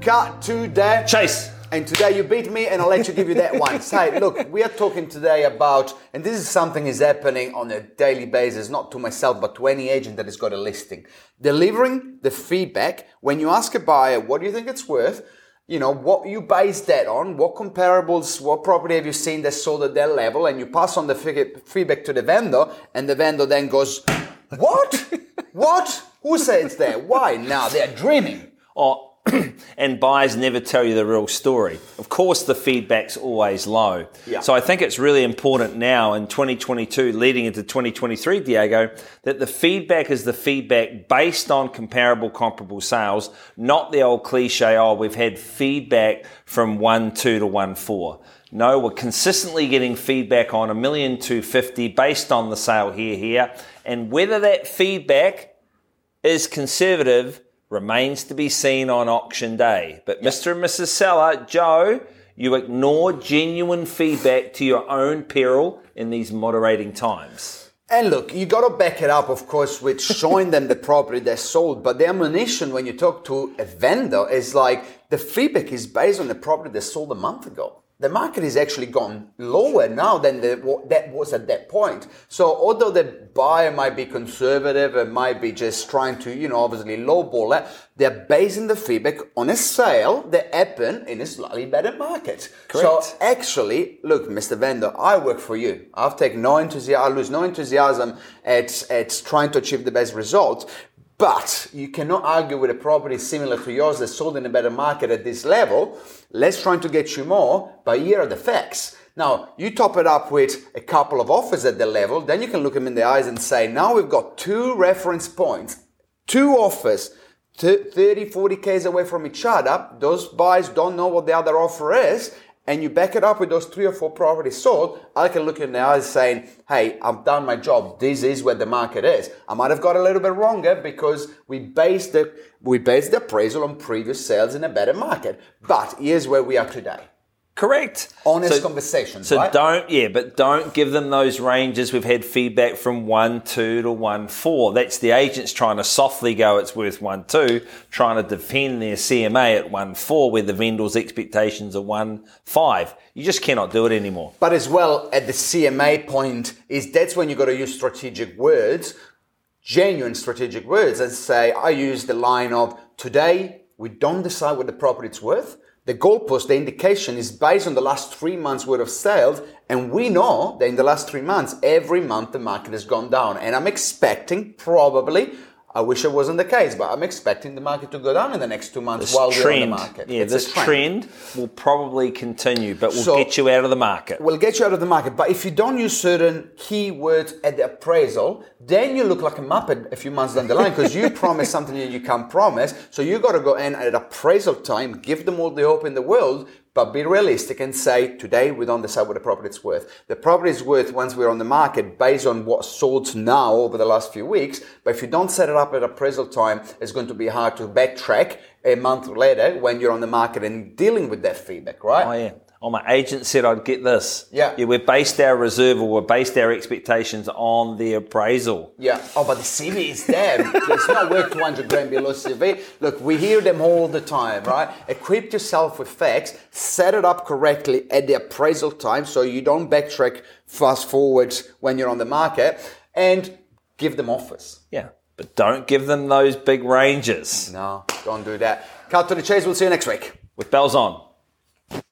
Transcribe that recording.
cut to the Chase. And today you beat me, and I'll let you give you that one. Say, look, we are talking today about, and this is something is happening on a daily basis, not to myself, but to any agent that has got a listing. Delivering the feedback when you ask a buyer, what do you think it's worth? You know, what you base that on, what comparables, what property have you seen that sold at that level, and you pass on the feedback to the vendor, and the vendor then goes, what? what? Who said it's there? Why? Now they're dreaming. Oh, and buyers never tell you the real story. Of course, the feedback's always low. Yeah. So I think it's really important now in 2022, leading into 2023, Diego, that the feedback is the feedback based on comparable, comparable sales, not the old cliche, oh, we've had feedback from 1 2 to 1 4. No, we're consistently getting feedback on a million two fifty based on the sale here, here. And whether that feedback is conservative remains to be seen on auction day. But Mr. and Mrs. Seller, Joe, you ignore genuine feedback to your own peril in these moderating times. And look, you got to back it up, of course, with showing them the property they sold. But the ammunition when you talk to a vendor is like the feedback is based on the property they sold a month ago. The market has actually gone lower now than the, what that was at that point. So although the buyer might be conservative and might be just trying to, you know, obviously lowball it, they're basing the feedback on a sale that happened in a slightly better market. So actually, look, Mr. Vendor, I work for you. I've taken no enthusiasm, I lose no enthusiasm at, at trying to achieve the best results. But you cannot argue with a property similar to yours that's sold in a better market at this level. Let's try to get you more, but here are the facts. Now, you top it up with a couple of offers at the level, then you can look them in the eyes and say, now we've got two reference points, two offers, th- 30, 40 Ks away from each other. Those buyers don't know what the other offer is. And you back it up with those three or four properties sold, I can look in the eyes saying, hey, I've done my job. This is where the market is. I might have got a little bit wronger because we based the, we based the appraisal on previous sales in a better market. But here's where we are today. Correct. Honest So- conversations, So right? don't, yeah, but don't give them those ranges. We've had feedback from one two to one four. That's the agents trying to softly go. It's worth one two, trying to defend their CMA at one four, where the vendor's expectations are one five. You just cannot do it anymore. But as well, at the CMA point, is that's when you got to use strategic words, genuine strategic words, and say, I use the line of today we don't decide what the property is worth. The goalpost, the indication is based on the last three months worth of sales, and we know that in the last three months, every month the market has gone down. And I'm expecting probably. I wish it wasn't the case, but I'm expecting the market to go down in the next two months while we're on trend, the market. yeah, It's this trend. will probably continue, but will So- get you out of the market. We'll get you out of the market. But if you don't use certain keywords at the appraisal, then you look like a muppet a few months down the line because you promise something that you can't promise. So you got to go in at appraisal time, give them all the hope in the world, but be realistic and say, today we don't decide what the property is worth. The property is worth once we're on the market based on what sold now over the last few weeks. But if you don't set it up at appraisal time, it's going to be hard to backtrack a month later when you're on the market and dealing with that feedback, right? Oh yeah. Oh, my agent said I'd get this. Yeah. Yeah, we've based our reserve or we've based our expectations on the appraisal. Yeah. Oh, but the CV is there. it's not worth 200 grand below CV. Look, we hear them all the time, right? Equip yourself with facts, set it up correctly at the appraisal time so you don't backtrack fast forwards when you're on the market and give them offers. Yeah. But don't give them those big ranges. No, don't do that. Cut to the chase. We'll see you next week. With bells on.